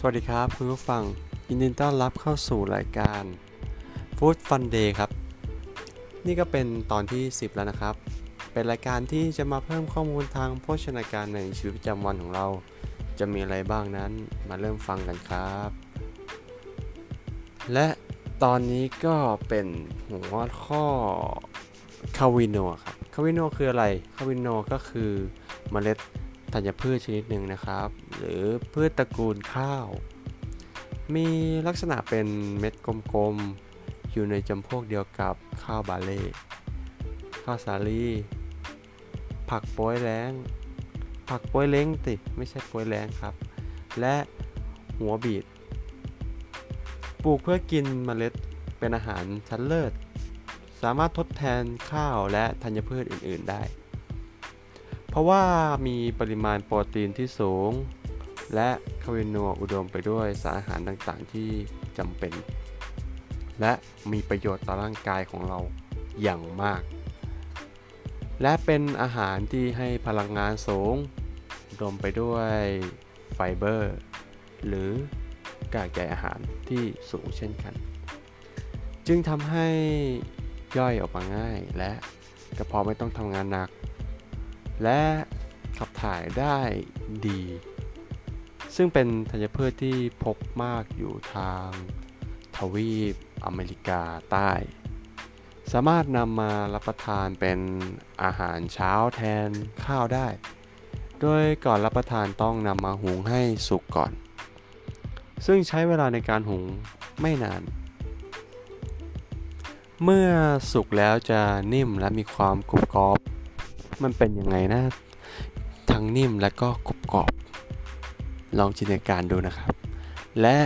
สวัสดีครับคุณผู้ฟังยินดีต้อนรับเข้าสู่รายการ Food Fun Day ครับ นี่ก็เป็นตอนที่ 10 แล้วนะครับ เป็นรายการที่จะมาเพิ่มข้อมูลทางโภชนาการในชีวิตประจำวันของเรา จะมีอะไรบ้างนั้นมาเริ่มฟังกันครับ และตอนนี้ก็เป็นหัวข้อคาวิโนครับคาวิโนคืออะไรคาวิโนก็คือเมล็ด ธัญพืชชนิดหนึ่งนะครับ หรือพืชตระกูลข้าว มีลักษณะเป็นเม็ดกลมๆ อยู่ในจำพวกเดียวกับข้าวบาเล่ข้าวสาลีผักโป้ยแลงผักโป้ยเล้งติไม่ใช่โป้ยแลงครับ และหัวบีดปลูกเพื่อกินเมล็ดเป็นอาหารชั้นเลิศ สามารถทดแทนข้าวและธัญพืชอื่น ๆ ได้ เพราะว่ามีปริมาณโปรตีนที่สูง และคาเวนัวอุดมไปด้วยสารอาหารต่างๆที่จำเป็น และมีประโยชน์ต่อร่างกายของเราอย่างมาก และเป็นอาหารที่ให้พลังงานสูงอุดมไปด้วยไฟเบอร์ หรือกากใยอาหารที่สูงเช่นกัน จึงทำให้ย่อยออกมาง่ายและกระเพาะไม่ต้องทำงานหนัก และขับถ่ายได้ดี ซึ่งเป็นธัญพืชที่พบมากอยู่ทางทวีปอเมริกาใต้ สามารถนำมารับประทานเป็นอาหารเช้าแทนข้าวได้ โดยก่อนรับประทานต้องนำมาหุงให้สุกก่อน ซึ่งใช้เวลาในการหุงไม่นาน เมื่อสุกแล้วจะนิ่มและมีความกรุบกรอบ มันเป็นยังไงนะทั้งนิ่มและก็กรุบกรอบ ลองจินตนาการดูนะครับ และ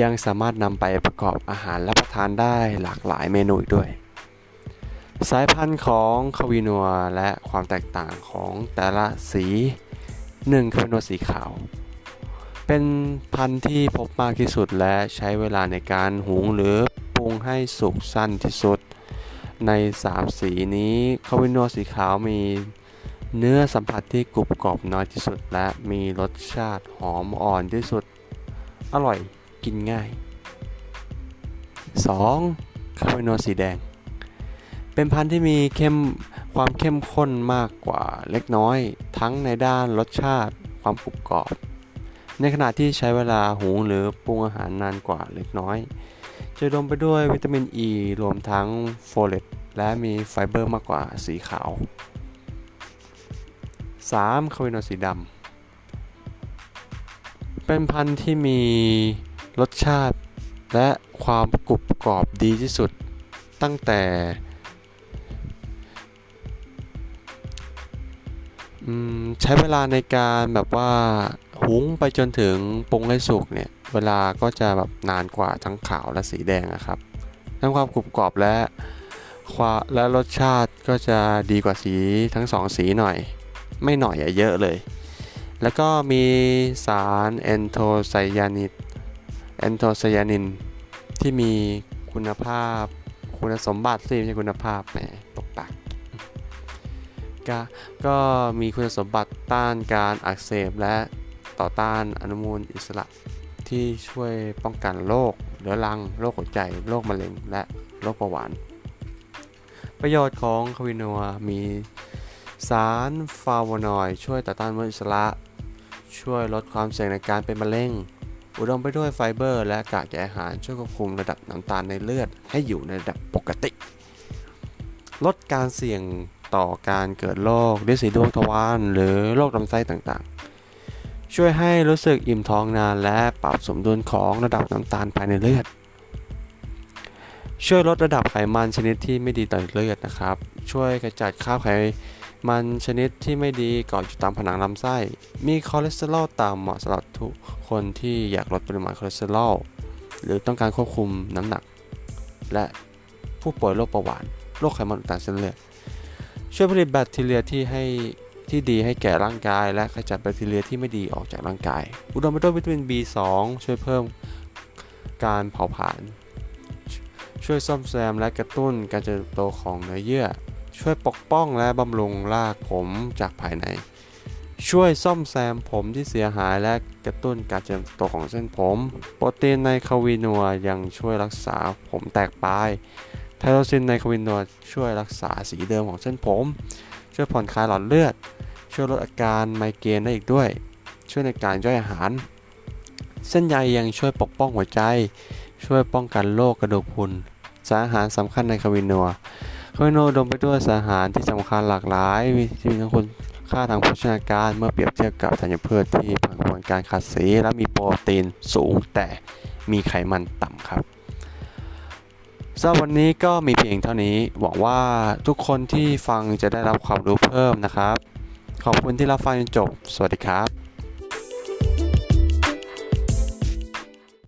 ยังสามารถนำไปประกอบอาหารรับประทานได้หลากหลายเมนูอีกด้วย สายพันธุ์ของคาวินัวและความแตกต่างของแต่ละสี1คาวินัวสีขาว เป็นพันธุ์ที่พบมากที่สุดและใช้เวลาในการหุงหรือปรุงให้สุกสั้นที่สุด ใน 3 สีนี้คาวินัวสีขาวมีเนื้อสัมผัสที่กรุบกรอบน้อยที่สุด และมีรสชาติหอมอ่อนที่สุด อร่อยกินง่าย 2. คาวินัวสีแดง เป็นพันธุ์ที่มีเข้มความเข้มข้นมากกว่าเล็กน้อย ทั้งในด้านรสชาติความกรุบกรอบ ในขณะที่ใช้เวลาหุงหรือปรุงอาหารนานกว่าเล็กน้อย จะรวมไปด้วยวิตามินอ e, ีรวมทั้งโฟเลตและมีไฟเบอร์มากกว่าสีขาว 3. ควินัวสีดำเป็นพันธุ์ที่มีรสชาติ และความกรุบกรอบดีที่สุด ตั้งแต่ใช้เวลาในการแบบว่า หุงไปจนถึงปรุงให้สุกเนี่ย เวลาก็จะแบบนานกว่าทั้งขาวและสีแดงนะครับ ทั้งความกรุบกรอบและความและรสชาติก็จะดีกว่าสีทั้งสองสีหน่อย ไม่หน่อยอะเยอะเลย แล้วก็มีสารแอนโทไซยานินแอนโทไซยานิน ที่มีคุณภาพ คุณสมบัติสิไม่ใช่คุณภาพแหมตกปากก็มีคุณสมบัติต้านการอักเสบและ ต่อต้านอนุมูลอิสระที่ช่วยป้องกันโรคเรื้อรัง โรคหัวใจ โรคมะเร็ง และโรคเบาหวาน ประโยชน์ของคาวินัวมีสารฟาโวนอยด์ช่วยต่อต้านอนุมูลอิสระ ช่วยลดความเสี่ยงในการเป็นมะเร็ง อุดมไปด้วยไฟเบอร์ และกากใยอาหาร ช่วยควบคุมระดับน้ำตาลในเลือดให้อยู่ในระดับปกติ ลดการเสี่ยงต่อการเกิดโรคฤทธิ์สีดวงทวารหรือโรคลำไส้ต่างๆ ช่วยให้รู้สึกอิ่มท้องนานและปรับสมดุลของระดับน้ำตาลภายในเลือด ช่วยลดระดับไขมันชนิดที่ไม่ดีต่อเลือดนะครับ ช่วยขจัดคราบไขมันชนิดที่ไม่ดีก่ออยู่ตามผนังลำไส้ มีคอเลสเตอรอลต่ำเหมาะสำหรับทุกคนที่อยากลดปริมาณคอเลสเตอรอลหรือต้องการควบคุมน้ำหนัก และผู้ป่วยโรคเบาหวาน โรคไขมันอุดตันเส้นเลือด ช่วยผลิตแบคทีเรียที่ให้ ที่ดีให้แก่ร่างกาย และขจัดแบคทีเรียที่ไม่ดีออกจากร่างกาย อุดมไปด้วยวิตามิน B2 ช่วยเพิ่มการเผาผลาญ ช่วยซ่อมแซมและกระตุ้นการเจริญโตของเนื้อเยื่อ ช่วยปกป้องและบำรุงรากผมจากภายใน ช่วยซ่อมแซมผมที่เสียหายและกระตุ้นการเจริญเติบโตของเส้นผม โปรตีนในควินัวยังช่วยรักษาผมแตกปลายไทโรซินในควินัวช่วยรักษาสีเดิมของเส้นผม ช่วยผ่อนคลายหลอดเลือด ช่วยลดอาการไมเกรนได้อีกด้วย ช่วยในการย่อยอาหาร เส้นใยยังช่วยปกป้องหัวใจ ช่วยป้องกันโรคกระดูกพรุนสารอาหารสำคัญในคาวินัวคาวินัวดมไปด้วยสารอาหารที่สำคัญหลากหลายมีที่มีทั้งคุณค่าทางโภชนาการเมื่อเปรียบเทียบกับธัญพืชที่ผ่านกระบวนการขัดสีและมีโปรตีนสูงแต่มีไขมันต่ำครับสำหรับวันนี้ก็มีเพียงเท่านี้ หวังว่าทุกคนที่ฟังจะได้รับความรู้เพิ่มนะครับ ขอบคุณที่รับฟังจนจบ สวัสดีครับ